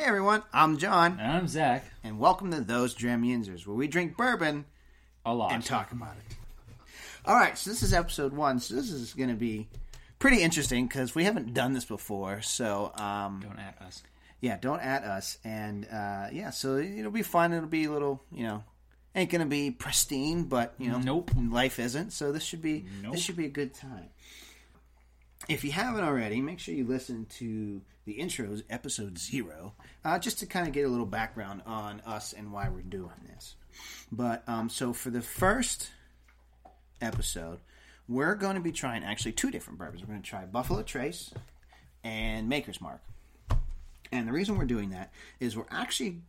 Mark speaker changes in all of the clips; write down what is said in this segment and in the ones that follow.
Speaker 1: Hey everyone, I'm John,
Speaker 2: And I'm Zach.
Speaker 1: and welcome to Those Dram Yinzers, where we drink bourbon
Speaker 2: A lot.
Speaker 1: and talk about it. All right, so this is episode one, so this is going to be pretty interesting because we haven't done this before. So, um,
Speaker 2: Don't at us.
Speaker 1: yeah, don't at us, and uh, yeah, so it'll be fun. It'll be a little, you know, ain't going to be pristine, but you know,
Speaker 2: Nope.
Speaker 1: life isn't. So this should be
Speaker 2: Nope.
Speaker 1: this should be a good time. If you haven't already, make sure you listen to the intros, episode zero, uh, just to kind of get a little background on us and why we're doing this. But um, so for the first episode, we're going to be trying actually two different bourbons. We're going to try Buffalo Trace and Maker's Mark. And the reason we're doing that is we're actually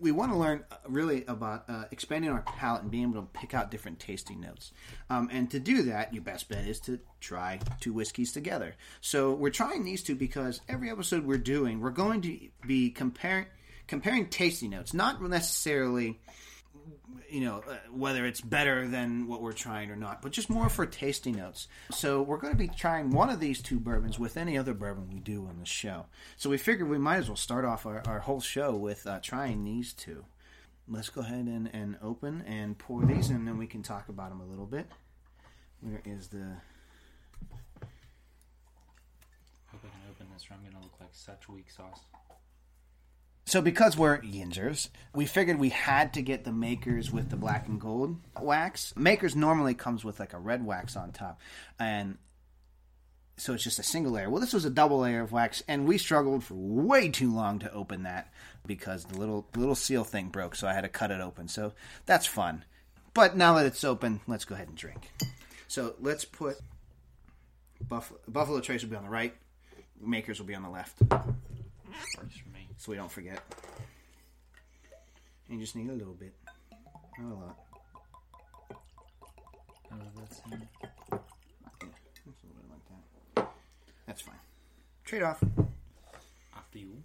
Speaker 1: we want to learn uh, really about uh, expanding our palate and being able to pick out different tasting notes. Um, and to do that, your best bet is to try two whiskeys together. So we're trying these two because every episode we're doing, we're going to be comparing comparing tasting notes, not necessarily you know uh, whether it's better than what we're trying or not, but just more for tasting notes. So we're going to be trying one of these two bourbons with any other bourbon we do on the show. So we figured we might as well start off our, our whole show with uh, trying these two. Let's go ahead and, and open and pour these, and then we can talk about them a little bit. Where is the?
Speaker 2: Hope I can open this or I'm going to look like such weak sauce.
Speaker 1: So because we're Yinzers, we figured we had to get the makers with the black and gold wax. Makers normally comes with like a red wax on top, and so it's just a single layer. Well, this was a double layer of wax, and we struggled for way too long to open that because the little little seal thing broke, so I had to cut it open. So that's fun. But now that it's open, let's go ahead and drink. So let's put Buffalo, Buffalo Trace will be on the right, Makers will be on the left. So we don't forget. And you just need a little bit, not a lot.
Speaker 2: Oh, that's him.
Speaker 1: Just a little bit like that. That's fine. Trade off.
Speaker 2: After you.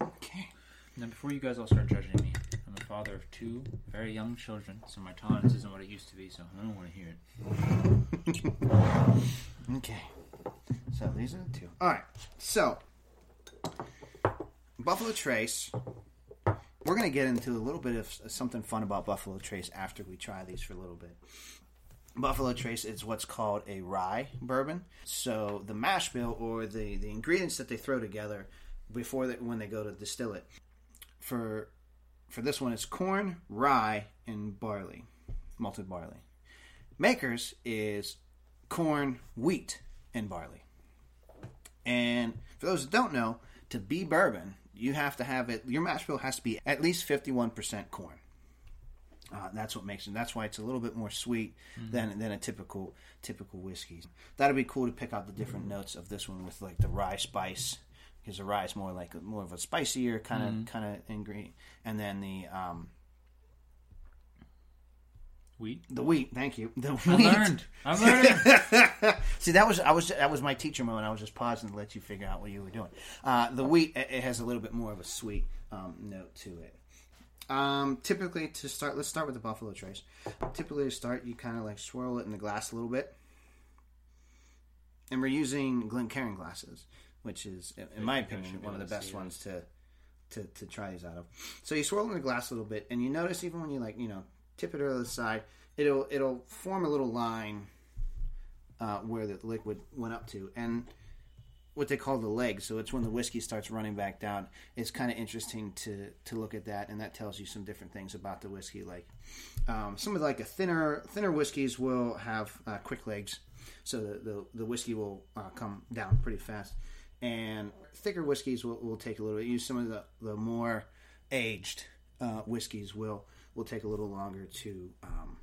Speaker 1: Okay.
Speaker 2: Now, before you guys all start judging me, I'm a father of two very young children, so my tolerance isn't what it used to be, so I don't want to hear it.
Speaker 1: Okay. So these are the two. All right. So Buffalo Trace. We're gonna get into a little bit of something fun about Buffalo Trace after we try these for a little bit. Buffalo Trace is what's called a rye bourbon. So the mash bill or the, the ingredients that they throw together before that when they go to distill it. For for this one, it's corn, rye, and barley, malted barley. Makers is corn, wheat, and barley. And for those that don't know, to be bourbon, you have to have it. Your mash bill has to be at least fifty-one percent corn. Uh, that's what makes it. That's why it's a little bit more sweet than than a typical typical whiskey. That'd be cool to pick out the different notes of this one with like the rye spice, the rye is more like more of a spicier kind of kind of ingredient, and then the um,
Speaker 2: Wheat.
Speaker 1: the wheat. Thank you. The
Speaker 2: I
Speaker 1: wheat.
Speaker 2: learned. I'm learning.
Speaker 1: See, that was I was that was my teacher moment. I was just pausing to let you figure out what you were doing. Uh, the wheat it it has a little bit more of a sweet um, note to it. Um, typically, to start, let's start with the Buffalo Trace. Typically, to start, you kind of like swirl it in the glass a little bit, and we're using Glencairn glasses, which is, in- my opinion, one of the best ones to, to to try these out of. So you swirl in the glass a little bit, and you notice even when you like you know tip it over the side, it'll it'll form a little line uh, where the liquid went up to, and what they call the leg. So it's when the whiskey starts running back down. It's kind of interesting to to look at that, and that tells you some different things about the whiskey. Like um, some of the, like a thinner thinner whiskeys will have uh, quick legs, so the the, the whiskey will uh, come down pretty fast, and thicker whiskeys will, will take a little bit. Use some of the the more aged uh, whiskeys will will take a little longer to. Um,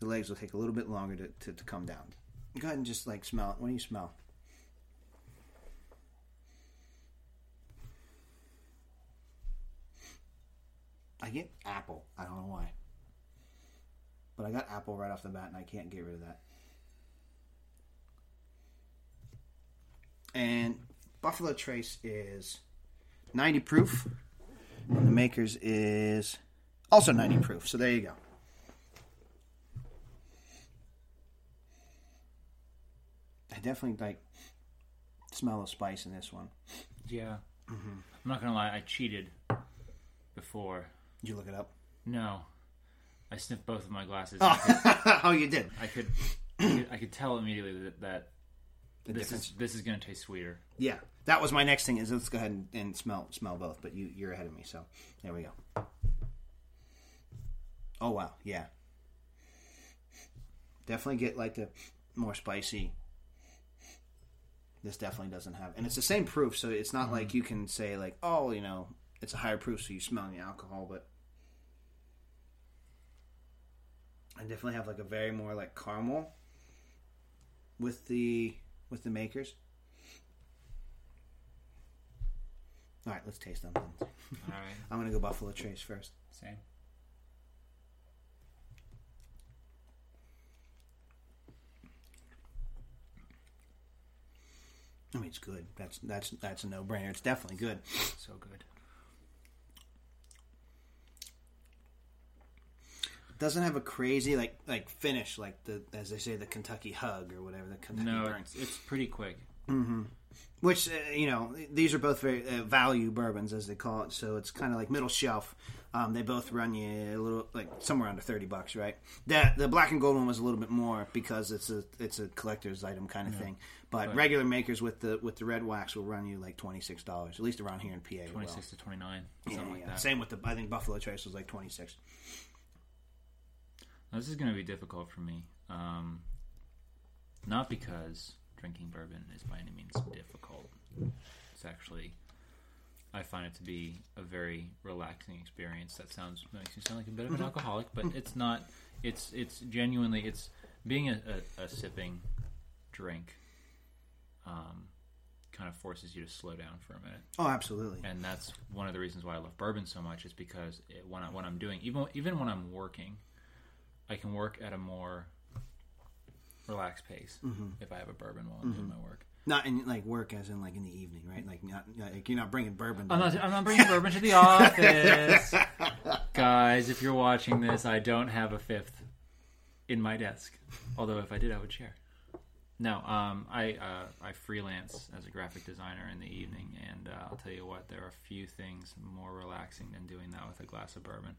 Speaker 1: the legs will take a little bit longer to, to, to come down. Go ahead and just like smell it. What do you smell? I get apple. I don't know why. But I got apple right off the bat and I can't get rid of that. And Buffalo Trace is 90 proof. And the Makers is Also 90 proof. So there you go. I definitely like smell of spice in this one.
Speaker 2: Yeah. Mm-hmm. I'm not gonna lie. I cheated before.
Speaker 1: Did you look it up?
Speaker 2: No, I sniffed both of my glasses. Oh, I could,
Speaker 1: oh, you did.
Speaker 2: I could, I could, I could tell immediately that, that
Speaker 1: The
Speaker 2: this
Speaker 1: difference.
Speaker 2: is this is gonna taste sweeter.
Speaker 1: Yeah, that was my next thing. Is let's go ahead and, and smell smell both. But you you're ahead of me, so there we go. Oh wow, yeah. Definitely get like the more spicy. This definitely doesn't have, and it's the same proof, so it's not like mm-hmm. you can say like, oh, you know, it's a higher proof, so you smell the alcohol, but. I definitely have like a very more like caramel with the with the makers. All right, let's taste them.
Speaker 2: All right,
Speaker 1: I'm gonna go Buffalo Trace first.
Speaker 2: same.
Speaker 1: I mean, it's good. That's that's that's a no brainer. It's definitely good.
Speaker 2: So good.
Speaker 1: Doesn't have a crazy like like finish like the as they say the Kentucky hug or whatever the Kentucky
Speaker 2: No,
Speaker 1: burn.
Speaker 2: it's, it's pretty quick.
Speaker 1: Which uh, you know these are both very uh, value bourbons as they call it. So it's kind of like middle shelf. Um, they both run you a little like somewhere under thirty bucks, right? That the black and gold one was a little bit more because it's a it's a collector's item kind of thing. But
Speaker 2: Right.
Speaker 1: regular makers with the with the red wax will run you like twenty six dollars, at least around here in PA.
Speaker 2: Twenty six to twenty nine,
Speaker 1: Yeah,
Speaker 2: something like that.
Speaker 1: Same with the I think Buffalo Trace was like twenty six.
Speaker 2: This is going to be difficult for me. Um, not because drinking bourbon is by any means difficult. It's actually, I find it to be a very relaxing experience. That sounds makes me sound like a bit of an alcoholic, but it's not. It's it's genuinely it's being a, a, a sipping drink. Um, kind of forces you to slow down for a minute
Speaker 1: Oh, absolutely.
Speaker 2: and that's one of the reasons why I love bourbon so much is because it, when I, when I'm doing even even when I'm working, I can work at a more relaxed pace if I have a bourbon while I'm doing my work.
Speaker 1: Not in like work, as in like in the evening, right? Like not like you're not bringing bourbon.
Speaker 2: I'm not I'm not bringing bourbon to the office, guys. If you're watching this, I don't have a fifth in my desk. Although if I did, I would share. No, um, I uh, I freelance as a graphic designer in the evening, and uh, I'll tell you what, there are few things more relaxing than doing that with a glass of bourbon.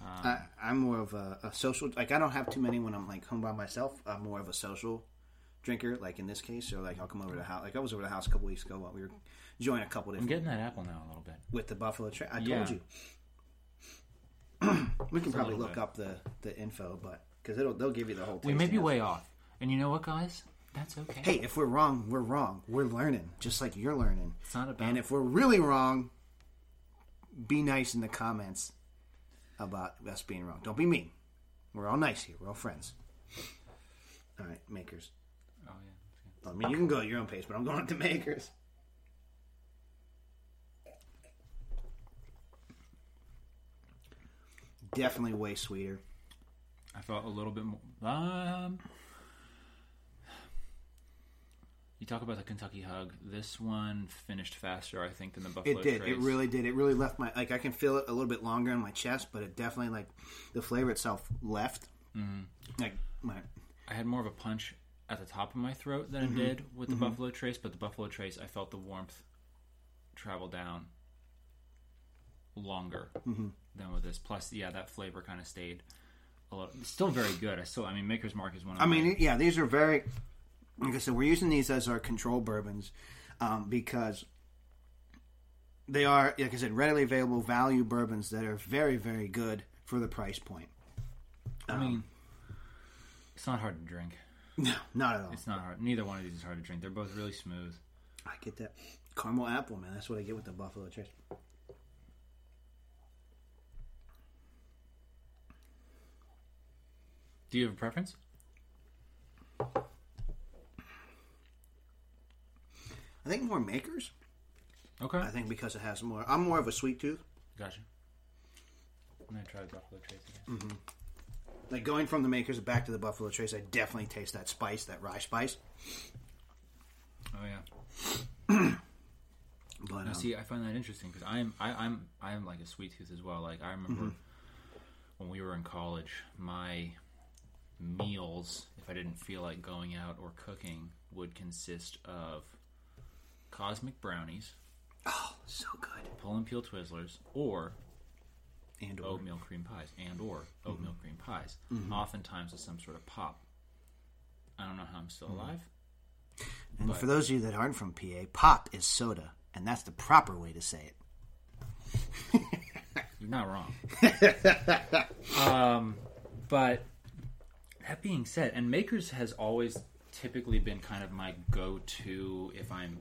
Speaker 1: I, I'm more of a, a social. Like I don't have too many when I'm like home by myself. I'm more of a social drinker. Like in this case, so like I'll come over to the house. Like I was over to the house a couple weeks ago while we were enjoying a couple
Speaker 2: I'm getting that apple now a little bit.
Speaker 1: with the Buffalo Trace. I
Speaker 2: Yeah.
Speaker 1: told you. we can probably look
Speaker 2: bit.
Speaker 1: up the the info, but because it'll they'll give you the whole.
Speaker 2: We may be way off, and you know what, guys? That's okay.
Speaker 1: Hey, if we're wrong, we're wrong. We're learning, just like you're learning.
Speaker 2: it's not about
Speaker 1: And if we're really wrong, be nice in the comments about us being wrong. Don't be mean. We're all nice here. We're all friends. All right, makers.
Speaker 2: oh yeah.
Speaker 1: I mean, you can go at your own pace, but I'm going to makers. Definitely way sweeter.
Speaker 2: I felt a little bit more. Um, you talk about the Kentucky Hug. This one finished faster, I think, than the Buffalo
Speaker 1: It did.
Speaker 2: Trace.
Speaker 1: It really did. It really left my like I can feel it a little bit longer in my chest, but it definitely like the flavor itself left. Mm-hmm. Like my
Speaker 2: I had more of a punch at the top of my throat than
Speaker 1: Mm-hmm.
Speaker 2: it did with the Buffalo Trace, but the Buffalo Trace, I felt the warmth travel down longer
Speaker 1: Mm-hmm.
Speaker 2: than with this. Plus, yeah, that flavor kind of stayed. A little, it's still very good. I still, I mean, Maker's Mark is one. Of
Speaker 1: I
Speaker 2: my,
Speaker 1: mean, yeah, these are very. Like I said, we're using these as our control bourbons um, because they are, like I said, readily available value bourbons that are very, very good for the price point.
Speaker 2: I mean, it's not hard to drink.
Speaker 1: No, not at all.
Speaker 2: It's not hard. Neither one of these is hard to drink. They're both really smooth.
Speaker 1: I get that caramel apple, man. That's what I get with the Buffalo Trace.
Speaker 2: Do you have a preference?
Speaker 1: I think more makers.
Speaker 2: Okay.
Speaker 1: I think because it has more. I'm more of a sweet tooth.
Speaker 2: Gotcha. I'm gonna try the Buffalo Trace again.
Speaker 1: Like going from the makers back to the Buffalo Trace, I definitely taste that spice, that rye spice.
Speaker 2: Oh yeah.
Speaker 1: But um,
Speaker 2: see, I find that interesting because I'm I, I'm I'm like a sweet tooth as well. Like I remember when we were in college, my meals, if I didn't feel like going out or cooking, would consist of cosmic brownies,
Speaker 1: Oh, so good.
Speaker 2: pull and peel Twizzlers, or
Speaker 1: And or.
Speaker 2: oatmeal cream pies, and or mm-hmm. oatmeal cream pies. Mm-hmm. Oftentimes with some sort of pop. I don't know how I'm still mm-hmm. alive.
Speaker 1: And for those of you that aren't from PA, pop is soda, and that's the proper way to say it.
Speaker 2: You're not wrong. um, but that being said, and Makers has always typically been kind of my go-to if I'm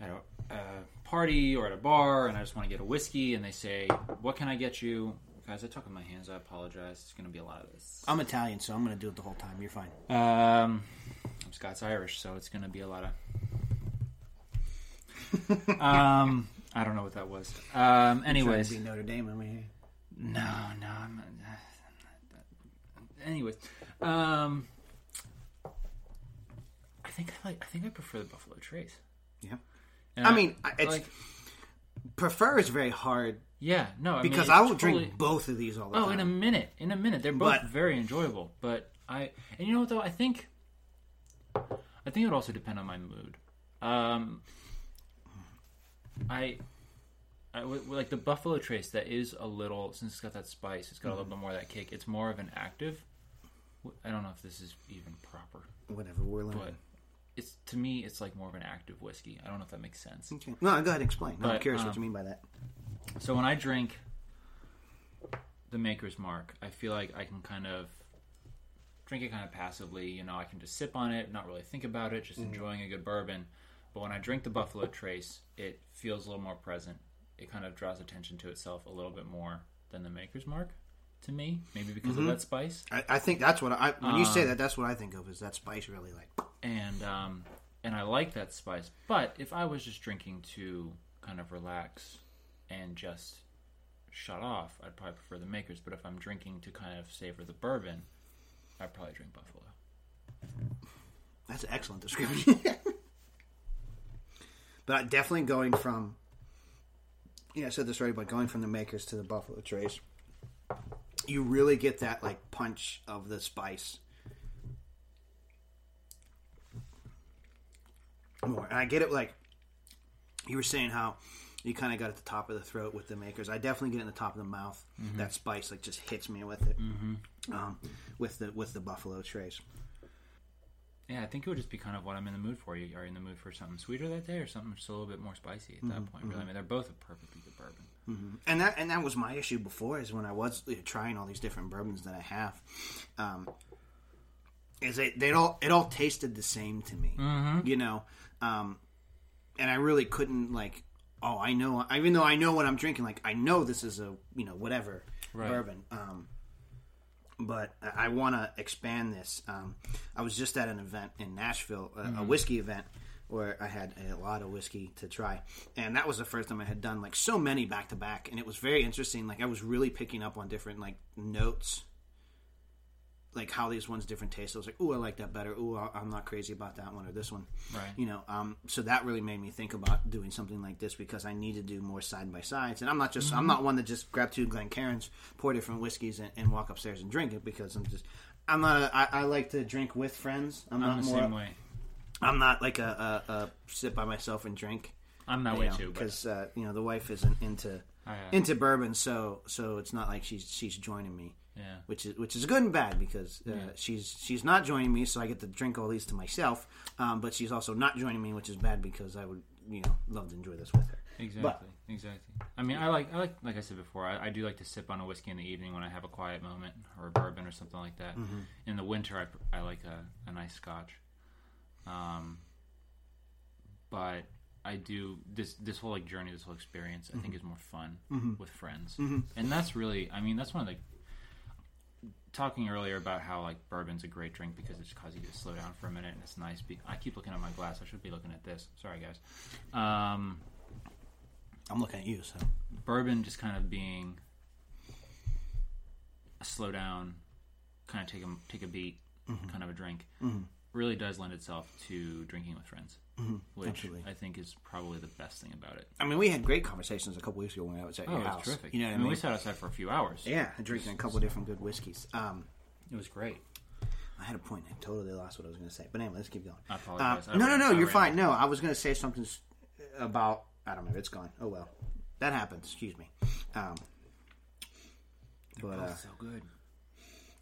Speaker 2: at a, a party or at a bar and I just want to get a whiskey, and they say, "What can I get you?" Guys, I talk with my hands. I apologize. It's going to be a lot of this.
Speaker 1: I'm Italian, so I'm going to do it the whole time. You're fine.
Speaker 2: Um, I'm Scots Irish, so it's going to be a lot of. um, I don't know what that was. Um, anyways,
Speaker 1: to be Notre Dame over here.
Speaker 2: no, no, I'm not. Anyways, um, I think I like. I think I prefer the Buffalo Trace.
Speaker 1: Yeah.
Speaker 2: And
Speaker 1: I mean, I- it's
Speaker 2: like,
Speaker 1: prefer is very hard
Speaker 2: yeah, no, I
Speaker 1: because
Speaker 2: it's
Speaker 1: I will
Speaker 2: totally-
Speaker 1: drink both of these all the time.
Speaker 2: Oh,
Speaker 1: time.
Speaker 2: in a minute, in a minute, they're both
Speaker 1: But-
Speaker 2: very enjoyable. But I, and you know what though, I think, I think it would also depend on my mood. Um, I, I w- like the Buffalo Trace. That is a little since it's got that spice. It's got a
Speaker 1: Mm-hmm.
Speaker 2: little bit more of that kick. It's more of an active. I don't know if this is even proper,
Speaker 1: Whatever we're learning.
Speaker 2: It's to me, it's like more of an active whiskey. I don't know if that makes sense.
Speaker 1: Okay. No, go ahead and explain. No, I'm
Speaker 2: But,
Speaker 1: curious what
Speaker 2: um,
Speaker 1: you mean by that.
Speaker 2: So when I drink the Maker's Mark, I feel like I can kind of drink it kind of passively. You know, I can just sip on it, not really think about it, just enjoying a good bourbon. But when I drink the Buffalo Trace, it feels a little more present. It kind of draws attention to itself a little bit more than the Maker's Mark to me. Maybe because of that spice.
Speaker 1: I, I think that's what I. When you say
Speaker 2: Um,
Speaker 1: that, that's what I think of. Is that spice really like?
Speaker 2: and um, and I like that spice. But if I was just drinking to kind of relax and just shut off, I'd probably prefer the makers. But if I'm drinking to kind of savor the bourbon, I'd probably drink Buffalo.
Speaker 1: That's an excellent description. but I- definitely going from. Yeah, I said this already, but going from the makers to the Buffalo Trace, you really get that like punch of the spice. More, and I get it. Like you were saying, how you kind of got at the top of the throat with the makers. I definitely get in the top of the mouth. Mm-hmm. That spice like just hits me with it. Mm-hmm. Um, with the with the Buffalo Trace.
Speaker 2: Yeah, I think it would just be kind of what I'm in the mood for. You are in the mood for something sweeter that day, or something just a little bit more spicy at that mm-hmm. point. Really, I mean, they're both a perfectly good bourbon.
Speaker 1: And that and that was my issue before is when I was uh, trying all these different bourbons that I have, um, is they they all it all tasted the same to me, you know, um, and I really couldn't like oh I know even though I know what I'm drinking like I know this is a you know whatever
Speaker 2: Right.
Speaker 1: bourbon, um, but I- want to expand this. Um, I was just at an event in Nashville, a, a whiskey event, where I had a lot of whiskey to try, and that was the first time I had done like so many back to back, and it was very interesting. Like I was really picking up on different like notes, like how these ones different tastes. I was like, "Ooh, I like that better. Ooh, I- I'm not crazy about that one or this one."
Speaker 2: Right.
Speaker 1: You know, um, so that really made me think about doing something like this because I need to do more side by sides, and I'm not just I'm not one that just grab two Glencairns, pour different whiskeys, and, and walk upstairs and drink it because I'm just I'm not a, I, I like to drink with friends. I'm,
Speaker 2: I'm
Speaker 1: not
Speaker 2: the
Speaker 1: more
Speaker 2: same way.
Speaker 1: I'm not like a, a, a sit by myself and drink.
Speaker 2: I'm that way too.
Speaker 1: Because uh, you know the wife isn't into
Speaker 2: uh,
Speaker 1: into bourbon, so so it's not like she's she's joining me,
Speaker 2: yeah,
Speaker 1: which is which is good and bad because uh, she's she's not joining me, so I get to drink all these to myself. Um, but she's also not joining me, which is bad because I would you know love to enjoy this with her.
Speaker 2: exactly, exactly. I mean, I like I like like I said before. I, I do like to sip on a whiskey in the evening when I have a quiet moment, or a bourbon or something like that.
Speaker 1: Mm-hmm.
Speaker 2: In the winter, I, I like a, a nice scotch. Um, but I do this this whole like journey, this whole experience. I think mm-hmm. is more fun mm-hmm. with friends, mm-hmm. and that's really. I mean, that's one of the talking earlier about how like bourbon's a great drink because it just causes you to slow down for a minute and it's nice. Be- I keep looking at my glass. I should be looking at this. Sorry, guys. Um,
Speaker 1: I'm looking at you, so
Speaker 2: bourbon just kind of being a slow down, kind of take a take a beat, kind of a drink. Really does lend itself to drinking with friends, which
Speaker 1: absolutely.
Speaker 2: I think is probably the best thing about it.
Speaker 1: I mean, we had great conversations a couple weeks ago when I was at
Speaker 2: Oh,
Speaker 1: your house.
Speaker 2: terrific.
Speaker 1: You know what I
Speaker 2: mean,
Speaker 1: mean?
Speaker 2: we sat outside for a few hours.
Speaker 1: yeah, drinking a couple different good whiskeys. Um,
Speaker 2: It was great.
Speaker 1: I had a point. I totally lost what I was going to say. But anyway, let's keep going.
Speaker 2: I apologize.
Speaker 1: Uh,
Speaker 2: I
Speaker 1: no, no,
Speaker 2: ran-
Speaker 1: no.
Speaker 2: I
Speaker 1: You're fine. No, I was going to say something about. I don't know. It's gone. Oh well, that happens. Excuse me. Um, but uh,
Speaker 2: so good.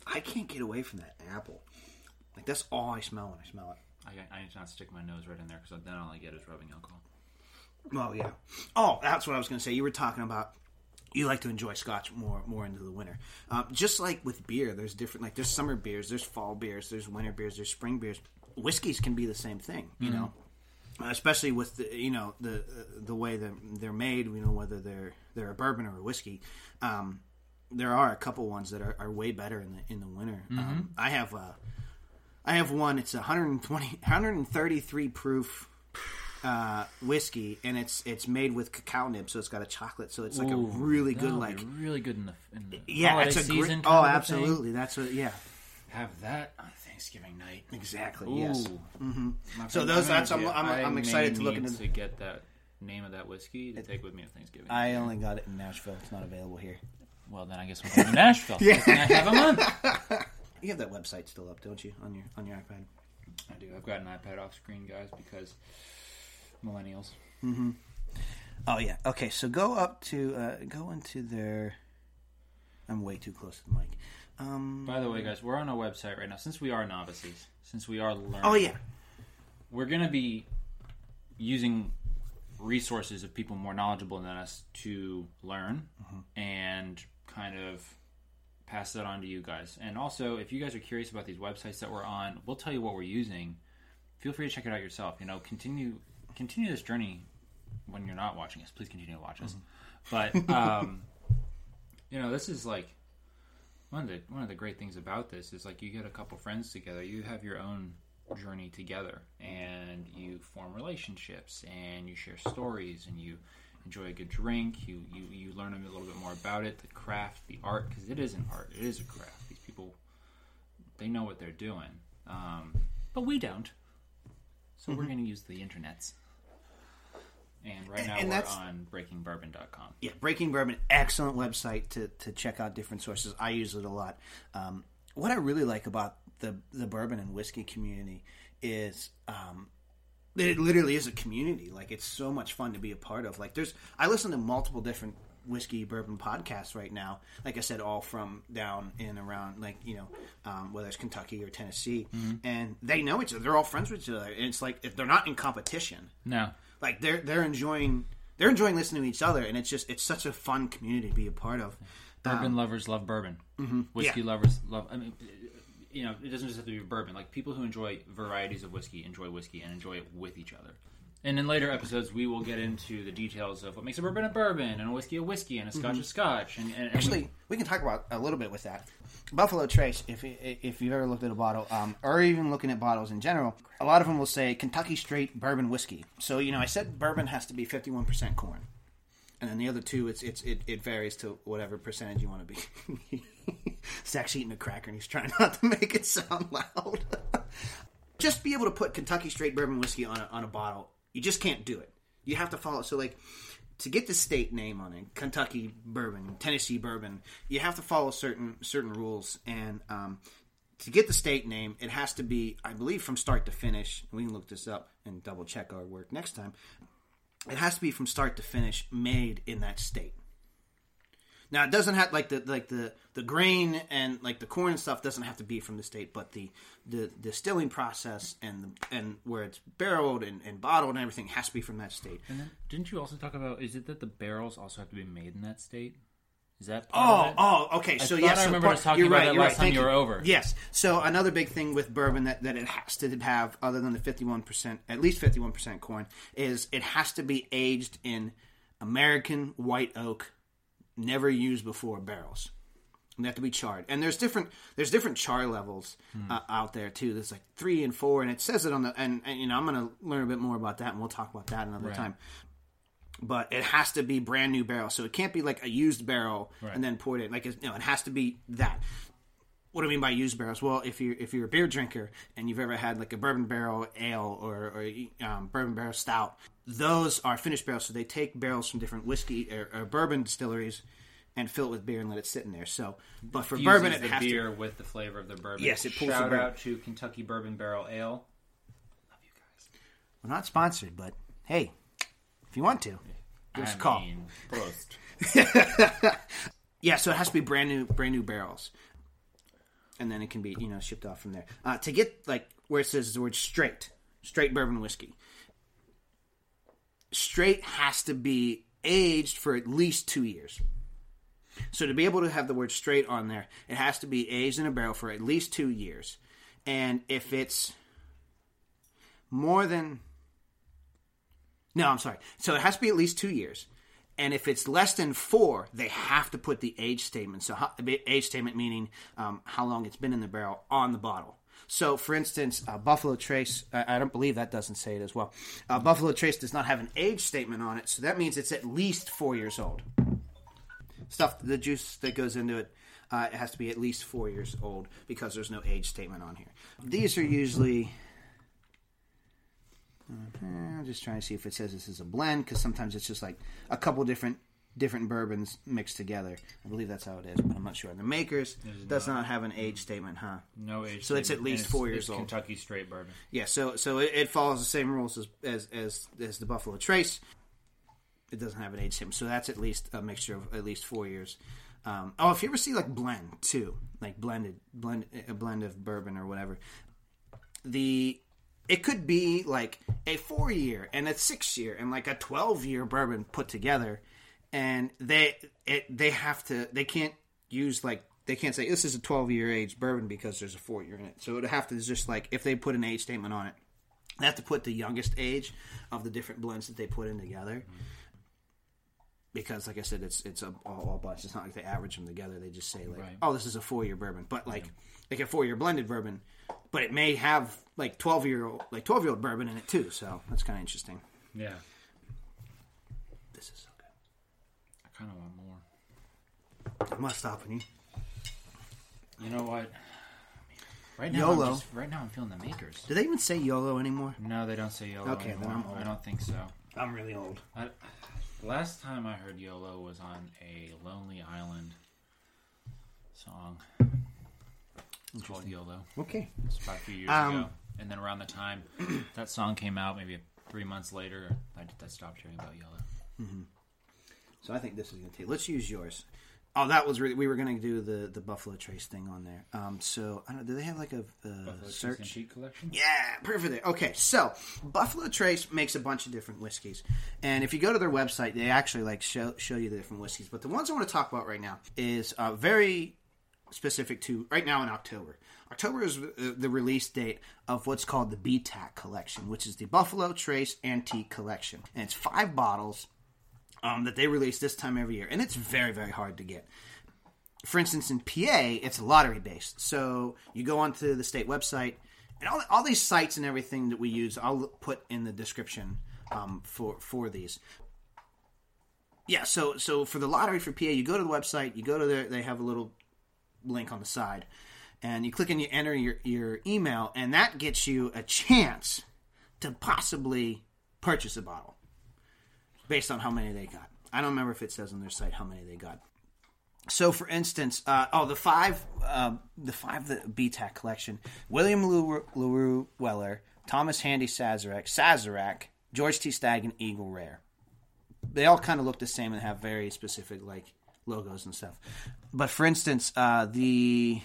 Speaker 1: I can't get away from that apple. Like that's all I smell when I smell it.
Speaker 2: I, I need to not stick my nose right in there because then all I get is rubbing alcohol.
Speaker 1: Oh yeah. Oh, that's what I was going to say. You were talking about you like to enjoy Scotch more more into the winter. Um, just like with beer, there's different like there's summer beers, there's fall beers, there's winter beers, there's spring beers. Whiskeys can be the same thing, you know. Uh, Especially with the you know the uh, the way that they're made, you know whether they're they're a bourbon or a whiskey. Um, there are a couple ones that are, are way better in the in the winter. Um, I have uh, I have one. It's a 120, 133 proof uh, whiskey, and it's it's made with cacao nibs, so it's got a chocolate. So it's like a really good, like
Speaker 2: really good in the, in the
Speaker 1: yeah, it's a
Speaker 2: season.
Speaker 1: great. Oh, absolutely. That's what. Yeah,
Speaker 2: Have that on Thanksgiving night.
Speaker 1: exactly.
Speaker 2: Ooh.
Speaker 1: Yes.
Speaker 2: My
Speaker 1: So those- that's- I'm- I'm- I'm excited to look into-
Speaker 2: to get that name of that whiskey to take with me to Thanksgiving.
Speaker 1: I only got it in Nashville. It's not available here.
Speaker 2: well, then I guess I'm going to Nashville. yeah, I have a month.
Speaker 1: You have that website still up, don't you, on your on your iPad?
Speaker 2: I do. I've got an iPad off screen, guys, because millennials. Mm-hmm.
Speaker 1: Oh yeah. Okay, so go up to uh, go into their. I'm way too close to the mic. Um,
Speaker 2: By the way, guys, we're on a website right now. Since we are novices, since we are learning,
Speaker 1: oh yeah.
Speaker 2: we're going to be using resources of people more knowledgeable than us to learn and kind of pass that on to you guys. And also, if you guys are curious about these websites that we're on, we'll tell you what we're using. Feel free to check it out yourself. You know, continue continue this journey when you're not watching us. Please continue to watch us. But um, you know, this is like one of the one of the great things about this is like you get a couple friends together, you have your own journey together, and you form relationships, and you share stories, and you enjoy a good drink. You you you learn a little bit more about it, the craft, the art, because it is an art, it is a craft. These people, they know what they're doing, um, but we don't. So we're going to use the internets. And right now
Speaker 1: and
Speaker 2: we're on breakingbourbon.com.
Speaker 1: Yeah, Breaking Bourbon, excellent website to, to check out different sources. I use it a lot. Um, what I really like about the the bourbon and whiskey community is um, it literally is a community. Like it's so much fun to be a part of. Like there's, I listen to multiple different whiskey bourbon podcasts right now. Like I said, all from down in around like you know um, whether it's Kentucky or Tennessee, and they know each other. They're all friends with each other, and it's like if they're not in competition
Speaker 2: No.
Speaker 1: like they're they're enjoying they're enjoying listening to each other and it's just it's such a fun community to be a part of
Speaker 2: Bourbon lovers love bourbon. Whiskey
Speaker 1: Um, mm-hmm. Yeah.
Speaker 2: lovers love. I mean, you know, it doesn't just have to be bourbon. Like people who enjoy varieties of whiskey enjoy whiskey and enjoy it with each other. And in later episodes, we will get into the details of what makes a bourbon a bourbon and a whiskey a whiskey and a scotch a scotch. And, and, and
Speaker 1: Mm-hmm. actually we can talk about a little bit with that buffalo trace if if you've ever looked at a bottle um, or even looking at bottles in general a lot of them will say kentucky straight bourbon whiskey so you know i said bourbon has to be 51% corn and then the other two it's it's it, it varies to whatever percentage you want to be zach's eating a cracker and he's trying not to make it sound loud just be able to put Kentucky straight bourbon whiskey on a, on a bottle. You just can't do it. You have to follow. So like to get the state name on it, Kentucky bourbon, Tennessee bourbon, you have to follow certain certain rules. And um, to get the state name, it has to be, I believe, from start to finish. We can look this up and double check our work next time. It has to be from start to finish made in that state. Now it doesn't have like the like the the grain and like the corn and stuff doesn't have to be from the state, but the the distilling process and the, and where it's barreled and, and bottled and everything has to be from that state.
Speaker 2: and then, didn't you also talk about? Is it that the barrels also have to be made in that state? Is that part
Speaker 1: Oh, oh, okay. So
Speaker 2: thought
Speaker 1: yes,
Speaker 2: I
Speaker 1: so
Speaker 2: remember
Speaker 1: part-
Speaker 2: us talking
Speaker 1: you're
Speaker 2: about
Speaker 1: right,
Speaker 2: that
Speaker 1: you're
Speaker 2: last
Speaker 1: right.
Speaker 2: time you were over.
Speaker 1: Yes. So another big thing with bourbon that, that it has to have, other than the fifty-one percent, at least fifty-one percent corn, is it has to be aged in American white oak, never used before barrels. And they have to be charred. And there's different there's different char levels uh, out there too. There's like three and four, and it says it on the and, and you know I'm going to learn a bit more about that, and we'll talk about that another
Speaker 2: Right.
Speaker 1: time but it has to be brand new barrel. So it can't be like a used barrel
Speaker 2: Right.
Speaker 1: and then poured in. Like it's, you know, it has to be that. what do I mean by used barrels? Well, if you're if you're a beer drinker and you've ever had like a bourbon barrel ale or, or um, bourbon barrel stout, those are finished barrels. So they take barrels from different whiskey or, or bourbon distilleries and fill it with beer and let it sit in there. So, but for
Speaker 2: Fuses
Speaker 1: bourbon, it
Speaker 2: the
Speaker 1: has to
Speaker 2: beer with the flavor of the bourbon.
Speaker 1: Yes, it pulls
Speaker 2: Shout out to Kentucky Bourbon Barrel Ale.
Speaker 1: We're not sponsored, but hey, if you want to, give us
Speaker 2: I
Speaker 1: a call.
Speaker 2: mean.
Speaker 1: Yeah, so it has to be brand new, brand new barrels, and then it can be you know shipped off from there. Uh, to get like where it says the word straight, straight bourbon whiskey. Straight has to be aged for at least two years. So to be able to have the word straight on there, it has to be aged in a barrel for at least two years, and if it's more than no, I'm sorry. So it has to be at least two years. And if it's less than four, they have to put the age statement. So age statement meaning um, how long it's been in the barrel on the bottle. So, for instance, uh, Buffalo Trace, I, I don't believe that doesn't say it as well. Uh, Buffalo Trace does not have an age statement on it, so that means it's at least four years old. Stuff, the juice that goes into it, uh, it has to be at least four years old because there's no age statement on here. These are usually I'm just trying to see if it says this is a blend because sometimes it's just like a couple different different bourbons mixed together. I believe that's how it is, but I'm not sure. The makers does not have an age statement, huh?
Speaker 2: No age.
Speaker 1: So it's at least
Speaker 2: and
Speaker 1: four
Speaker 2: it's
Speaker 1: years old.
Speaker 2: Kentucky straight bourbon.
Speaker 1: Yeah, so so it, it follows the same rules as, as as as the Buffalo Trace. It doesn't have an age statement, so that's at least a mixture of at least four years. Um, oh, if you ever see like blend too, like blended blend a blend of bourbon or whatever, the it could be like a four year and a six year and like a twelve year bourbon put together, and they it they have to they can't use like they can't say this is a twelve year aged bourbon because there's a four year in it. So it would have to just like if they put an age statement on it, they have to put the youngest age of the different blends that they put in together. Because, like I said, it's it's a, all, bunch. It's not like they average them together. They just say like,
Speaker 2: Right.
Speaker 1: "Oh, this is a four year bourbon," but like like a four year blended bourbon, but it may have like twelve year old like twelve year old bourbon in it too. So that's kind of interesting.
Speaker 2: Yeah,
Speaker 1: This is so good.
Speaker 2: I kind of want more.
Speaker 1: I'm not stopping you.
Speaker 2: You know what? Right now,
Speaker 1: YOLO.
Speaker 2: I'm just, right now I'm feeling the makers.
Speaker 1: Do they even say YOLO anymore?
Speaker 2: No, they don't say YOLO
Speaker 1: Okay, then. I'm old.
Speaker 2: I don't think so.
Speaker 1: I'm really old.
Speaker 2: I, last time I heard YOLO was on a Lonely Island song. It's called YOLO.
Speaker 1: Okay.
Speaker 2: It's about a few years
Speaker 1: Um,
Speaker 2: ago. And then around the time that song came out, maybe three months later, I, I stopped hearing about YOLO.
Speaker 1: So I think this is going to take. Let's use yours. Oh, that was really. We were going to do the the Buffalo Trace thing on there. Um. So I don't. Do they have like a, uh
Speaker 2: Trace
Speaker 1: search?
Speaker 2: Antique Collection?
Speaker 1: Yeah, perfect. there. Okay, so Buffalo Trace makes a bunch of different whiskeys, and if you go to their website, they actually like show show you the different whiskeys. But the ones I want to talk about right now is uh, very specific to right now in October. October is the release date of what's called the BTAC collection, which is the Buffalo Trace Antique Collection, and it's five bottles um, that they release this time every year, and it's very very hard to get for instance, in PA, it's lottery based. So you go onto the state website, and all, all these sites and everything that we use, I'll put in the description um, for for these. Yeah, so so for the lottery for PA, you go to the website, you go to their, they have a little link on the side, and you click and you enter your your email, and that gets you a chance to possibly purchase a bottle based on how many they got. I don't remember if it says on their site how many they got. So, for instance, uh, oh, the five, uh, the five the BTAC collection: William LaRue, Weller, Thomas Handy Sazerac, Sazerac, George T. Stagg, and Eagle Rare. They all kind of look the same and have very specific like logos and stuff. But for instance, uh, the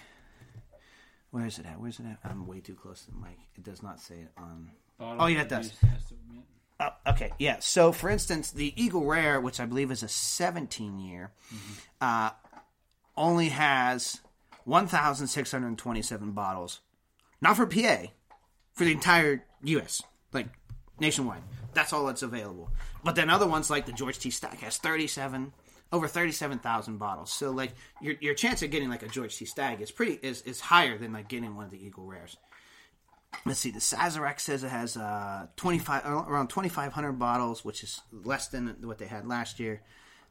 Speaker 1: where is it at? Where's it at? I'm way too close to the mic. It does not say it on. Oh, yeah, it does. Oh, okay, yeah. So, for instance, the Eagle Rare, which I believe is a 17 year, uh, only has 1,627 bottles. Not for PA, for the entire U.S., like nationwide. That's all that's available. But then other ones, like the George T. Stagg, has 37, over 37,000 bottles. So, like, your, your chance of getting, like, a George T. Stagg is pretty, is, is higher than, like, getting one of the Eagle Rares let's see the sazerac says it has uh, 25 around 2500 bottles which is less than what they had last year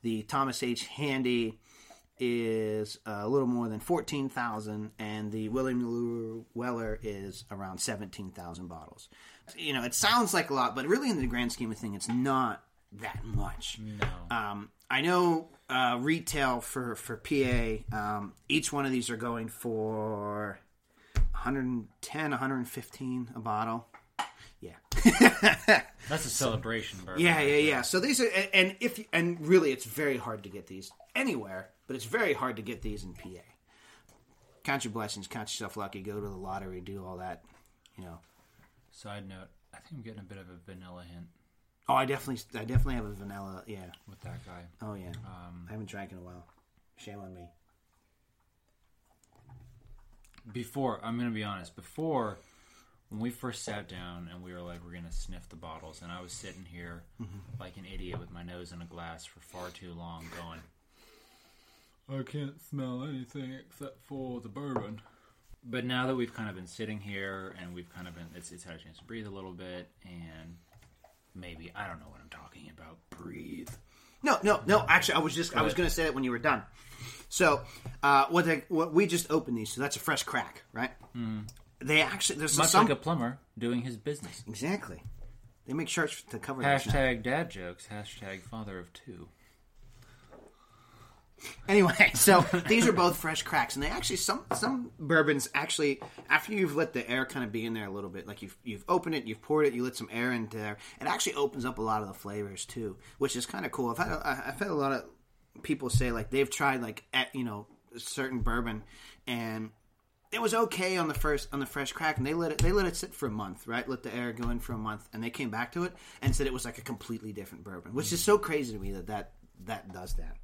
Speaker 1: the thomas h handy is a little more than fourteen thousand, and the William Weller is around seventeen thousand bottles. You know, it sounds like a lot, but really, in the grand scheme of things, it's not that much.
Speaker 2: No.
Speaker 1: Um, I know uh, retail for for PA. Um, each one of these are going for 110, 115 a bottle. Yeah.
Speaker 2: That's a celebration bourbon.
Speaker 1: Yeah, yeah, yeah. So these are, and- and if and really, it's very hard to get these anywhere, but it's very hard to get these in PA. Count your blessings, count yourself lucky, go to the lottery, do all that. You know.
Speaker 2: Side note: I think I'm getting a bit of a vanilla hint
Speaker 1: Oh, I definitely, I definitely have a vanilla. Yeah.
Speaker 2: with that guy.
Speaker 1: Oh yeah.
Speaker 2: Um,
Speaker 1: I haven't drank in a while. Shame on me.
Speaker 2: before I'm gonna be honest. Before when we first sat down and we were like, we're gonna sniff the bottles, and I was sitting here like an idiot with my nose in a glass for far too long, going, I can't smell anything except for the bourbon. But now that we've kind of been sitting here and we've kind of been, it's, it's had a chance to breathe a little bit, and maybe I don't know what I'm talking about. Breathe.
Speaker 1: No, no, no. Actually, I was just I was going to say it when you were done. So, uh, what they, what we just opened these, so that's a fresh crack, right? Mm. They actually there's
Speaker 2: Much
Speaker 1: some
Speaker 2: like a plumber doing his business.
Speaker 1: exactly. They make shirts to cover.
Speaker 2: Hashtag dad jokes. Hashtag father of two.
Speaker 1: Anyway, so these are both fresh cracks, and they actually some some bourbons actually after you've let the air kind of be in there a little bit, like you've you've opened it, you've poured it, you let some air in there, it actually opens up a lot of the flavors too, which is kind of cool. I've had a, I've had a lot of people say like they've tried like at, you know a certain bourbon and it was okay on the first on the fresh crack and they let it they let it sit for a month right let the air go in for a month and they came back to it and said it was like a completely different bourbon which is so crazy to me that that that does that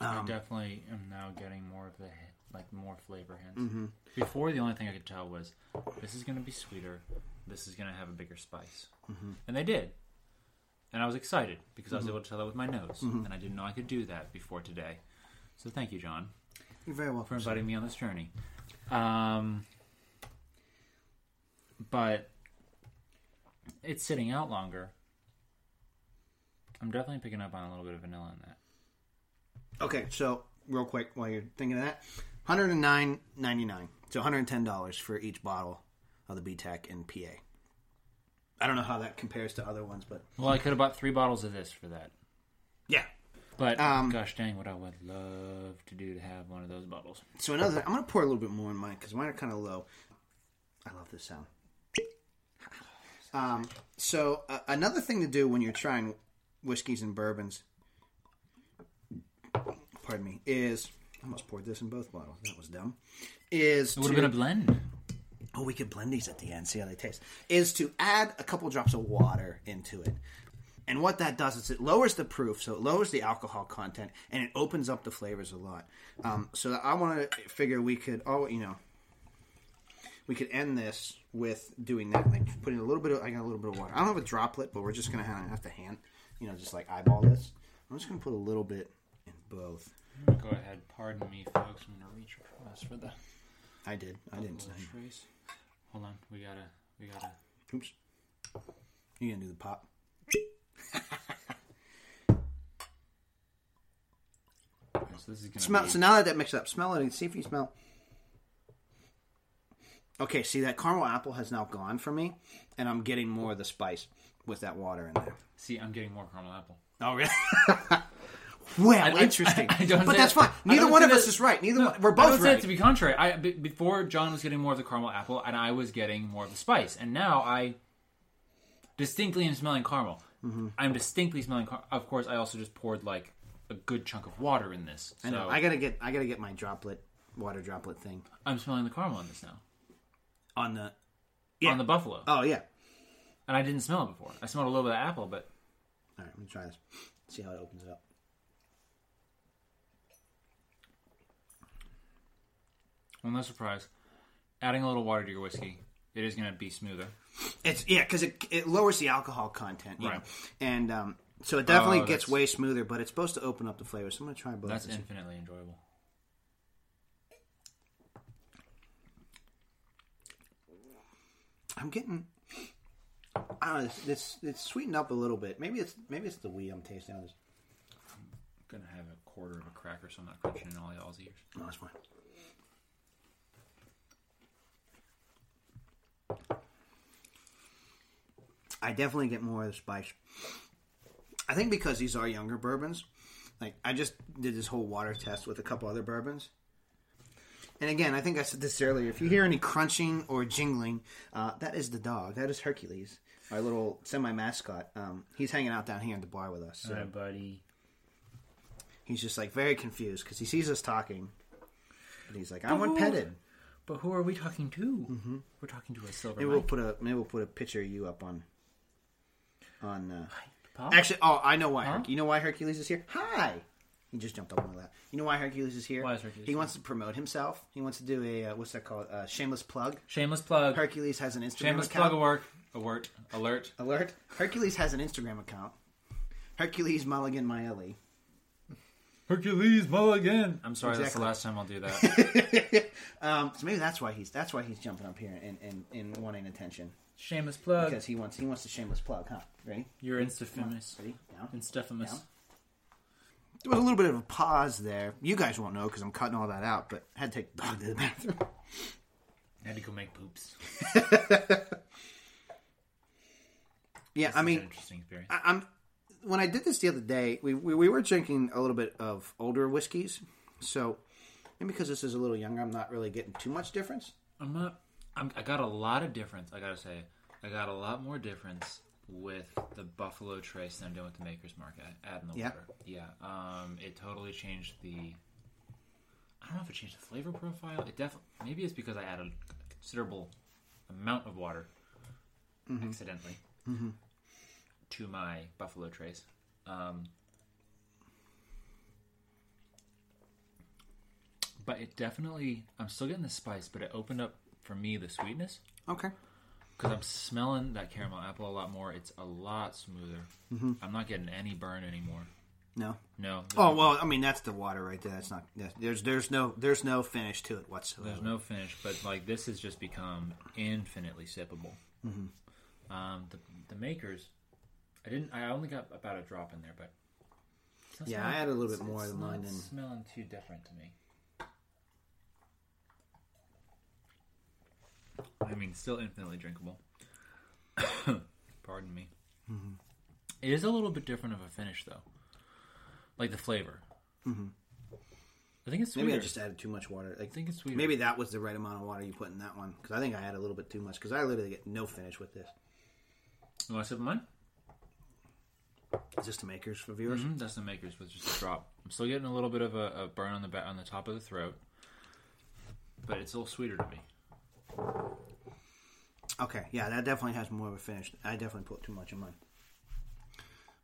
Speaker 2: I definitely am now getting more of the like more flavor hints.
Speaker 1: Mm-hmm.
Speaker 2: Before, the only thing I could tell was this is going to be sweeter. This is going to have a bigger spice,
Speaker 1: Mm-hmm.
Speaker 2: and they did. And I was excited because I was able to tell that with my nose, and I didn't know I could do that before today. So thank you, John,
Speaker 1: you're very welcome for
Speaker 2: inviting me on this journey. Um, but it's sitting out longer. I'm definitely picking up on a little bit of vanilla in that.
Speaker 1: Okay, so real quick while you're thinking of that, one hundred and nine ninety nine. So hundred and ten dollars for each bottle of the BTAC in PA. I don't know how that compares to other ones, but
Speaker 2: Well, I could have bought three bottles of this for that.
Speaker 1: yeah.
Speaker 2: But
Speaker 1: Um,
Speaker 2: gosh dang, what I would love to do to have one of those bottles.
Speaker 1: So another, I'm gonna pour a little bit more in mine because mine are kind of low. I love this sound. Um, so uh, another thing to do when you're trying whiskeys and bourbons, pardon me, is I almost poured this in both bottles. That was dumb. Is
Speaker 2: It would have
Speaker 1: to-
Speaker 2: been a blend.
Speaker 1: oh, we could blend these at the end, see how they taste. Is to add a couple drops of water into it. And what that does is it lowers the proof, so it lowers the alcohol content, and it opens up the flavors a lot. Um, so I want to figure we could, oh, you know, we could end this with doing that, like putting a little bit of, I got a little bit of water. I don't have a droplet, but we're just gonna have, have to hand, you know, just like eyeball this. I'm just gonna put a little bit in both.
Speaker 2: Go ahead, pardon me, folks. I'm gonna reach across for the
Speaker 1: I did. I didn't.
Speaker 2: little trace. Hold on, we gotta, we gotta.
Speaker 1: Oops. You gonna do the pop?
Speaker 2: So this is gonna
Speaker 1: Smell.
Speaker 2: be.
Speaker 1: So now that that mixed up, smell it and see if you smell. Okay, see that caramel apple has now gone for me, and I'm getting more of the spice with that water in there.
Speaker 2: See, I'm getting more caramel apple.
Speaker 1: Oh, really? well,
Speaker 2: I-
Speaker 1: interesting.
Speaker 2: I don't
Speaker 1: but that's fine. Neither one of us is right. Neither one, we're
Speaker 2: don't
Speaker 1: both
Speaker 2: say it
Speaker 1: right.
Speaker 2: to be contrary. I before John was getting more of the caramel apple, and I was getting more of the spice, and now I distinctly am smelling caramel.
Speaker 1: Mm-hmm.
Speaker 2: I'm distinctly smelling. Car- of course, I also just poured like a good chunk of water in this. So
Speaker 1: I know. I gotta get. I gotta get my droplet, water droplet thing
Speaker 2: I'm smelling the caramel in this now
Speaker 1: on the. Yeah.
Speaker 2: on the buffalo,
Speaker 1: Oh yeah.
Speaker 2: and I didn't smell it before. I smelled a little bit of apple, but
Speaker 1: All right, let me try this. See how it opens it up.
Speaker 2: Well, no surprise. Adding a little water to your whiskey, it is going to be smoother.
Speaker 1: It's yeah, because it it lowers the alcohol content, you
Speaker 2: Right.
Speaker 1: know, and um, so it definitely
Speaker 2: Oh,
Speaker 1: gets
Speaker 2: that's-
Speaker 1: way smoother. But it's supposed to open up the flavor. So I'm gonna try both.
Speaker 2: That's
Speaker 1: and see.
Speaker 2: infinitely enjoyable.
Speaker 1: I'm getting. I don't know. It's, it's it's sweetened up a little bit. Maybe it's maybe it's the wheat I'm tasting this.
Speaker 2: gonna have a quarter of a cracker, so I'm not crunching in all y'all's ears.
Speaker 1: No, that's fine. I definitely get more of the spice. I think because these are younger bourbons. Like I just did this whole water test with a couple other bourbons. And again, I think I said this earlier. If you hear any crunching or jingling, uh, that is the dog. That is Hercules, our little semi mascot. Um, he's hanging out down here at the bar with us. So
Speaker 2: Hi, buddy.
Speaker 1: he's just like very confused because he sees us talking. And he's like, I want petted.
Speaker 2: But who are we talking to? Mm-hmm. We're talking to a silver
Speaker 1: Maybe we'll put a maybe we'll put a picture of you up on on. Uh,
Speaker 2: Pop?
Speaker 1: actually, oh, I know why.
Speaker 2: Huh?
Speaker 1: Herc- You know why Hercules is here? Hi. He just jumped up on that. You know why Hercules is here?
Speaker 2: Why is Hercules
Speaker 1: He
Speaker 2: here?
Speaker 1: wants to promote himself. He wants to do a uh, what's that called? Uh, shameless plug.
Speaker 2: Shameless plug.
Speaker 1: Hercules has an Instagram
Speaker 2: Shameless
Speaker 1: account.
Speaker 2: plug alert. Alert. Alert.
Speaker 1: Alert. Hercules has an Instagram account. Hercules Mulligan Maeli.
Speaker 2: Hercules Mulligan. I'm sorry, that's the
Speaker 1: Exactly.
Speaker 2: last time I'll do that.
Speaker 1: Um, so maybe that's why he's that's why he's jumping up here and, and, and wanting attention
Speaker 2: Shameless plug.
Speaker 1: because he wants he wants a shameless plug, huh? Ready?
Speaker 2: You're insta famous.
Speaker 1: Ready? Now.
Speaker 2: Insta famous.
Speaker 1: Yeah. There was a little bit of a pause there. You guys won't know because I'm cutting all that out, but I had to take the dog to the bathroom.
Speaker 2: I had to go make poops.
Speaker 1: Yeah,
Speaker 2: This
Speaker 1: I mean,
Speaker 2: an interesting experience.
Speaker 1: I, I'm when I did this the other day, we, we we were drinking a little bit of older whiskeys, so and because this is a little younger, I'm not really getting too much difference.
Speaker 2: I'm not. I'm, I got a lot of difference. I gotta say, I got a lot more difference with the Buffalo Trace than I'm doing with the Maker's Mark. Adding the
Speaker 1: Yeah.
Speaker 2: water, yeah. Um, it totally changed the. I don't know if it changed the flavor profile. It definitely maybe it's because I added a considerable amount of water accidentally to my Buffalo Trace. Um, but it definitely, I'm still getting the spice, but it opened up for me the sweetness
Speaker 1: Okay.
Speaker 2: because I'm smelling that caramel apple a lot more. It's a lot smoother. I'm not getting any burn anymore.
Speaker 1: No.
Speaker 2: No,
Speaker 1: Oh well, I mean that's the water right there. That's not. There's there's no there's no finish to it whatsoever.
Speaker 2: there's no finish, but like this has just become infinitely sippable. Um, the the makers, I didn't. I only got about a drop in there, but
Speaker 1: Yeah,
Speaker 2: smelling-
Speaker 1: I had a little bit more than mine, and-
Speaker 2: smelling too different to me. I mean, still infinitely drinkable. Pardon me.
Speaker 1: Mm-hmm.
Speaker 2: It is a little bit different of a finish, though. Like the flavor. Mm-hmm. I think it's sweeter.
Speaker 1: Maybe I just added too much water. Like
Speaker 2: I think it's sweeter.
Speaker 1: maybe that was the right amount of water you put in that one because I think I had a little bit too much because I literally get no finish with this.
Speaker 2: You want to sip of mine?
Speaker 1: Is this the makers for viewers?
Speaker 2: Mm-hmm. That's the makers with just a drop. I'm still getting a little bit of a, a burn on the back, on the top of the throat, but it's a little sweeter to me.
Speaker 1: Okay, yeah, that definitely has more of a finish. I definitely put too much in mine,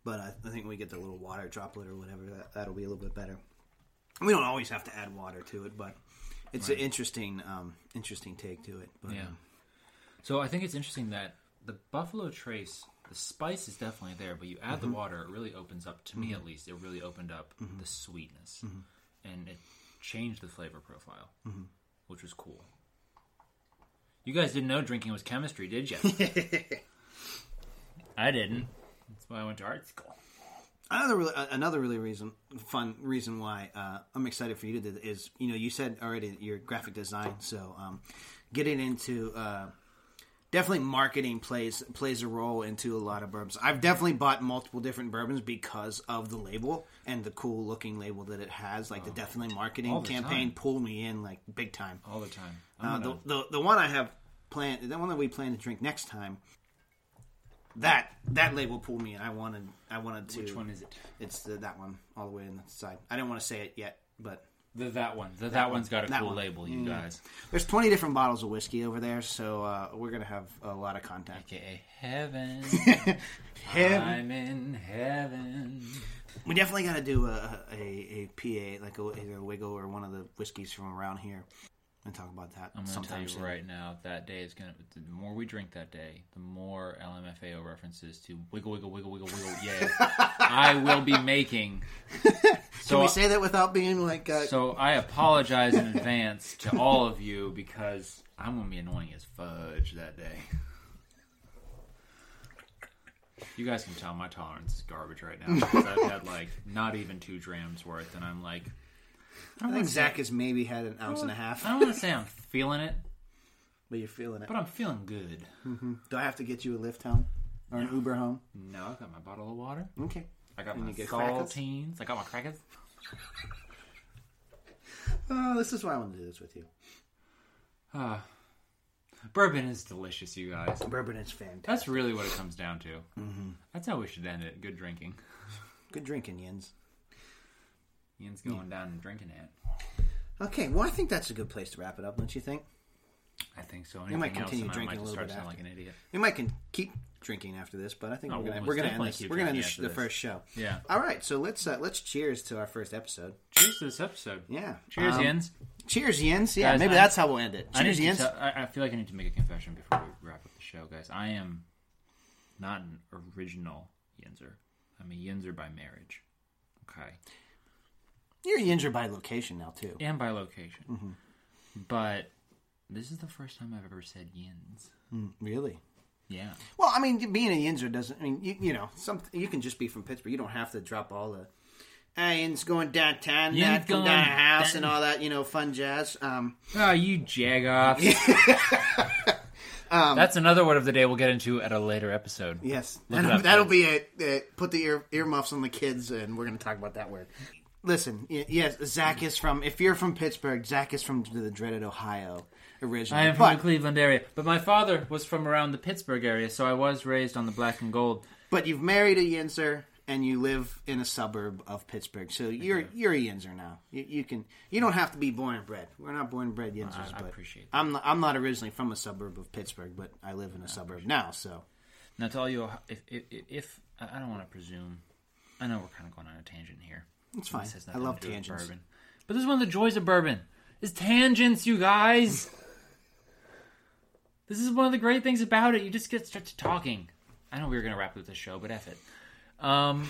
Speaker 1: but I, I think when we get the little water droplet or whatever, that that'll be a little bit better. We don't always have to add water to it, but it's an interesting, um, interesting take to it. But,
Speaker 2: Yeah.
Speaker 1: um,
Speaker 2: So I think it's interesting that the Buffalo Trace, the spice is definitely there, but you add
Speaker 1: Mm-hmm.
Speaker 2: the water, it really opens up. To me, at least, it really opened up the sweetness,
Speaker 1: Mm-hmm.
Speaker 2: and it changed the flavor profile,
Speaker 1: Mm-hmm.
Speaker 2: which was cool. You guys didn't know drinking was chemistry, did you? I didn't. That's why I went to art school.
Speaker 1: Another really, uh, another really reason, fun reason why uh, I'm excited for you to do this is, you know, you said already that you're graphic design, so um, getting into uh, definitely marketing plays plays a role into a lot of bourbons. I've definitely bought multiple different bourbons because of the label and the cool looking label that it has. Like the definitely marketing
Speaker 2: the
Speaker 1: campaign
Speaker 2: time.
Speaker 1: pulled me in like big time.
Speaker 2: All the time.
Speaker 1: Uh, the, the the one I have planned, the one that we plan to drink next time. That that label pulled me in. I wanted I wanted to.
Speaker 2: which one is it?
Speaker 1: It's the, that one all the way in the side. I didn't want to say it yet, but
Speaker 2: The that one. The that, one's got a
Speaker 1: That
Speaker 2: cool
Speaker 1: one.
Speaker 2: label, you guys.
Speaker 1: there's 20 different bottles of whiskey over there, so uh, we're gonna have a lot of content.
Speaker 2: AKA heaven.
Speaker 1: Heaven.
Speaker 2: I'm in heaven.
Speaker 1: We definitely got to do a, a, a PA like a, either a Wigle or one of the whiskeys from around here and talk about that
Speaker 2: I'm going to tell you
Speaker 1: soon.
Speaker 2: right now, that day is going to, the more we drink that day, the more LMFAO references to wiggle, wiggle, wiggle, wiggle, wiggle, yeah, I will be making.
Speaker 1: Can
Speaker 2: So,
Speaker 1: we say that without being like? Uh,
Speaker 2: so I apologize in advance to all of you because I'm going to be annoying as fudge that day. You guys can tell my tolerance is garbage right now because I've had like not even two drams worth, and I'm like
Speaker 1: I think Zach has maybe had an ounce and a half,
Speaker 2: I don't want to say I'm feeling it,
Speaker 1: but you're feeling it.
Speaker 2: but I'm feeling good.
Speaker 1: Do I have to get you a lift home or an Uber home?
Speaker 2: No, I got my bottle of water.
Speaker 1: Okay.
Speaker 2: I got
Speaker 1: And
Speaker 2: my
Speaker 1: you get crackers?
Speaker 2: saltines. I got my crackers.
Speaker 1: Oh, this is why I want to do this with you.
Speaker 2: Ah, bourbon is delicious, you guys.
Speaker 1: Bourbon is fantastic.
Speaker 2: That's really what it comes down to. Mm-hmm. That's how we should end it. Good drinking.
Speaker 1: Good drinking, Yins.
Speaker 2: Ian's going down and drinking it.
Speaker 1: Okay, well, I think that's a good place to wrap it up, don't you think?
Speaker 2: I think so.
Speaker 1: might
Speaker 2: Anything else,
Speaker 1: continue
Speaker 2: and I
Speaker 1: drinking
Speaker 2: might
Speaker 1: a
Speaker 2: just
Speaker 1: little
Speaker 2: start
Speaker 1: bit
Speaker 2: sounding
Speaker 1: after.
Speaker 2: like an idiot.
Speaker 1: We might can keep drinking after this, but I think
Speaker 2: Oh,
Speaker 1: we're
Speaker 2: we'll
Speaker 1: gonna we're gonna end
Speaker 2: definitely
Speaker 1: this.
Speaker 2: keep
Speaker 1: We're gonna end
Speaker 2: drinking
Speaker 1: this,
Speaker 2: after
Speaker 1: the
Speaker 2: this.
Speaker 1: first show.
Speaker 2: Yeah.
Speaker 1: All right, so let's uh, let's cheers to our first episode.
Speaker 2: Cheers to this episode.
Speaker 1: Yeah.
Speaker 2: Cheers,
Speaker 1: Um,
Speaker 2: Yins.
Speaker 1: Cheers, Yins. Yeah,
Speaker 2: Guys,
Speaker 1: maybe
Speaker 2: I-
Speaker 1: that's how we'll end it.
Speaker 2: I, need
Speaker 1: Cheers,
Speaker 2: to
Speaker 1: Yins.
Speaker 2: tell- I, I feel like I need to make a confession before we wrap up the show, guys. I am not an original Yinzer. I'm a Yinzer by marriage. Okay.
Speaker 1: You're Yinzer by location now too.
Speaker 2: And by location.
Speaker 1: Mm-hmm.
Speaker 2: But this is the first time I've ever said Yins.
Speaker 1: Really?
Speaker 2: Yeah.
Speaker 1: Well, I mean, being a Yinzer doesn't. I mean, you, you know, some you can just be from Pittsburgh. You don't have to drop all the. Hey, Yin's going downtown,
Speaker 2: Yin's
Speaker 1: Nat, come
Speaker 2: going
Speaker 1: down house,
Speaker 2: down-
Speaker 1: and all that. You know, fun jazz. Um,
Speaker 2: Oh, you jagoffs.
Speaker 1: Um,
Speaker 2: That's another word of the day we'll get into at a later episode.
Speaker 1: Yes, that'll, that'll be it. Put the ear earmuffs on the kids, and we're going to talk about that word. Listen, yes, Zach is from. If you're from Pittsburgh, Zach is from the dreaded Ohio originally.
Speaker 2: I am from
Speaker 1: but,
Speaker 2: the Cleveland area, but my father was from around the Pittsburgh area, so I was raised on the black and gold.
Speaker 1: but you've married a Yinzer, and you live in a suburb of Pittsburgh, so you're you're a Yinzer now. You, you can. You don't have to be born and bred. We're not born and bred Yinzers,
Speaker 2: I- I
Speaker 1: but
Speaker 2: appreciate that.
Speaker 1: I'm not, I'm not originally from a suburb of Pittsburgh, but I live in a suburb now. So
Speaker 2: Now, to all you, if if, if I don't want to presume, I know we're kind of going on a tangent here.
Speaker 1: It's fine.
Speaker 2: This has
Speaker 1: I love
Speaker 2: to do with
Speaker 1: tangents.
Speaker 2: Bourbon. But this is one of the joys of bourbon is tangents, you guys. this is one of the great things about it. You just get start to talking. I know we were gonna wrap up the show, but F it. Um,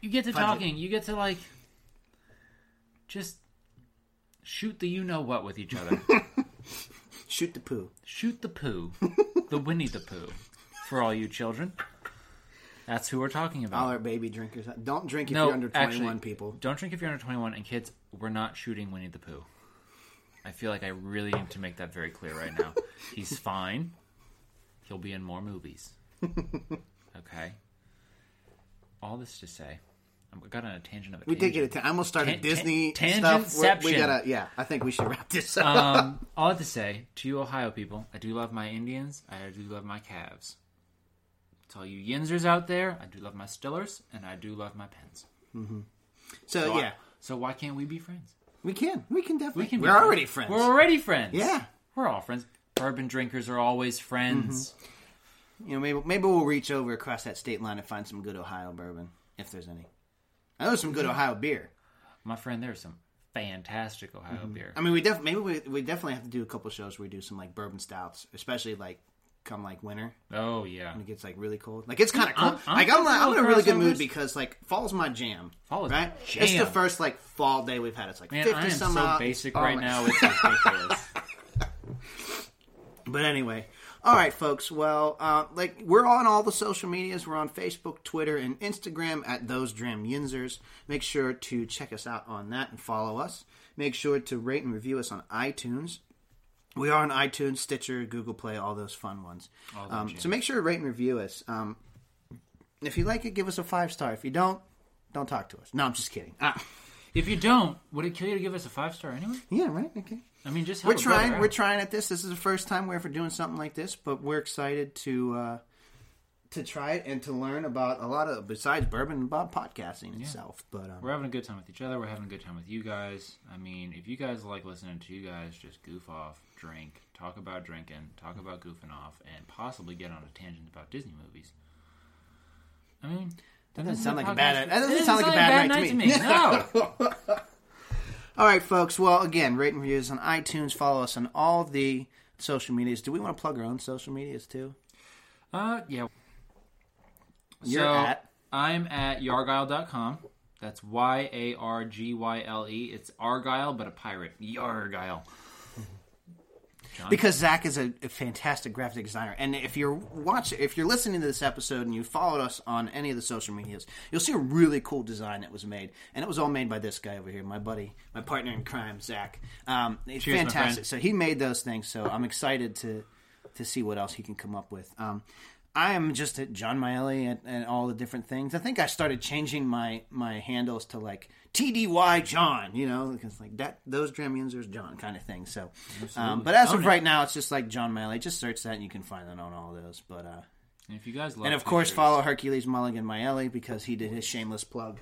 Speaker 2: you get to
Speaker 1: Fudge it.
Speaker 2: talking. You get to like just shoot the you know what with each other.
Speaker 1: Shoot the poo.
Speaker 2: shoot the poo, the Winnie the Pooh, for all you children. That's who we're talking about.
Speaker 1: All our baby drinkers. Don't drink if
Speaker 2: No,
Speaker 1: you're under 21,
Speaker 2: actually,
Speaker 1: people.
Speaker 2: Don't drink if you're under 21. And kids, we're not shooting Winnie the Pooh. I feel like I really need to make that very clear right now. He's fine. He'll be in more movies. Okay. All this to say, I got on a tangent of a
Speaker 1: We did
Speaker 2: tangent.
Speaker 1: get it. I almost started
Speaker 2: Tan-
Speaker 1: Disney
Speaker 2: tan-
Speaker 1: stuff. We're- We gotta. Yeah, I think we should wrap this up.
Speaker 2: um, all to say to you, Ohio people, I do love my Indians. I do love my Cavs. To all you Yinzers out there, I do love my Stillers, and I do love my Pens. Mm-hmm.
Speaker 1: so
Speaker 2: So I-
Speaker 1: yeah,
Speaker 2: so why can't we be friends?
Speaker 1: we can. We can definitely.
Speaker 2: We can.
Speaker 1: We're already friends.
Speaker 2: We're already friends.
Speaker 1: Yeah.
Speaker 2: we're all friends. Bourbon drinkers are always friends. Mm-hmm.
Speaker 1: You know, maybe maybe we'll reach over across that state line and find some good Ohio bourbon if there's any. I know some good mm-hmm. Ohio beer.
Speaker 2: My friend, there's some fantastic Ohio beer.
Speaker 1: I mean, we def- maybe we, we definitely have to do a couple shows where we do some like bourbon stouts, especially like come like winter
Speaker 2: Oh yeah,
Speaker 1: when it gets like really cold. Like it's kind of cold.
Speaker 2: I'm- I'm
Speaker 1: like I'm, like, I'm in a really good mood because like fall's my jam.
Speaker 2: Fall is
Speaker 1: right.
Speaker 2: my
Speaker 1: It's the first like fall day we've had. It's like
Speaker 2: man,
Speaker 1: fifty
Speaker 2: I am
Speaker 1: some
Speaker 2: so
Speaker 1: out.
Speaker 2: basic
Speaker 1: Oh
Speaker 2: right
Speaker 1: my-
Speaker 2: now. It's ridiculous.
Speaker 1: But anyway, all right, folks. Well, uh, like we're on all the social medias. We're on Facebook, Twitter, and Instagram at those Dram Yinzers. Make sure to check us out on that and follow us. Make sure to rate and review us on iTunes. We are on iTunes, Stitcher, Google Play, all those fun ones. Um, so make sure to rate and review us. Um, if you like it, give us a five star. If you don't, don't talk to us. No, I'm just kidding. Ah,
Speaker 2: if you don't, would it kill you to give us a five star anyway?
Speaker 1: yeah, right. Okay.
Speaker 2: I mean, just
Speaker 1: we're
Speaker 2: a brother
Speaker 1: trying we're trying at this this is the first time we're ever doing something like this but we're excited to uh to try it and to learn about a lot of besides bourbon about podcasting itself but um,
Speaker 2: We're having a good time with each other. We're having a good time with you guys. I mean, if you guys like listening to you guys just goof off, drink, talk about drinking, talk about goofing off, and possibly get on a tangent about Disney movies. I mean,
Speaker 1: that doesn't sound like a bad that doesn't sound like a bad night to me,
Speaker 2: No.
Speaker 1: all right folks well again rate and reviews on itunes follow us on all the social medias do we want to plug our own social medias too
Speaker 2: uh, yeah.
Speaker 1: You're
Speaker 2: so,
Speaker 1: at?
Speaker 2: I'm at yargyle.com. That's Y A R G Y L E. It's Argyle, but a pirate. Yargyle.
Speaker 1: Because Zach is a, a fantastic graphic designer. And if you're watching, if you're listening to this episode and you followed us on any of the social medias, you'll see a really cool design that was made, and it was all made by this guy over here, my buddy, my partner in crime, Zach. Um, it's
Speaker 2: Cheers,
Speaker 1: fantastic. So he made those things. So I'm excited to to see what else he can come up with. Um, I am just at John Maeli and, and all the different things. I think I started changing my my handles to like TDY John, you know, because like that those Dramians are John kind of thing. So, um, but as of
Speaker 2: it.
Speaker 1: right now, it's just like John Maeli. Just search that and you can find it on all those. But uh,
Speaker 2: And if you guys love
Speaker 1: and of course
Speaker 2: pictures-
Speaker 1: follow Hercules Mulligan Maeli because he did his shameless plug,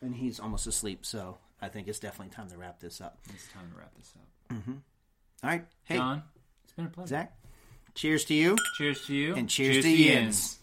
Speaker 1: and he's almost asleep. So I think it's definitely time to wrap this up.
Speaker 2: It's time to wrap this up.
Speaker 1: All right, hey
Speaker 2: John, it's been a pleasure.
Speaker 1: Zach, cheers to you
Speaker 2: Cheers to you.
Speaker 1: and cheers, to Yins.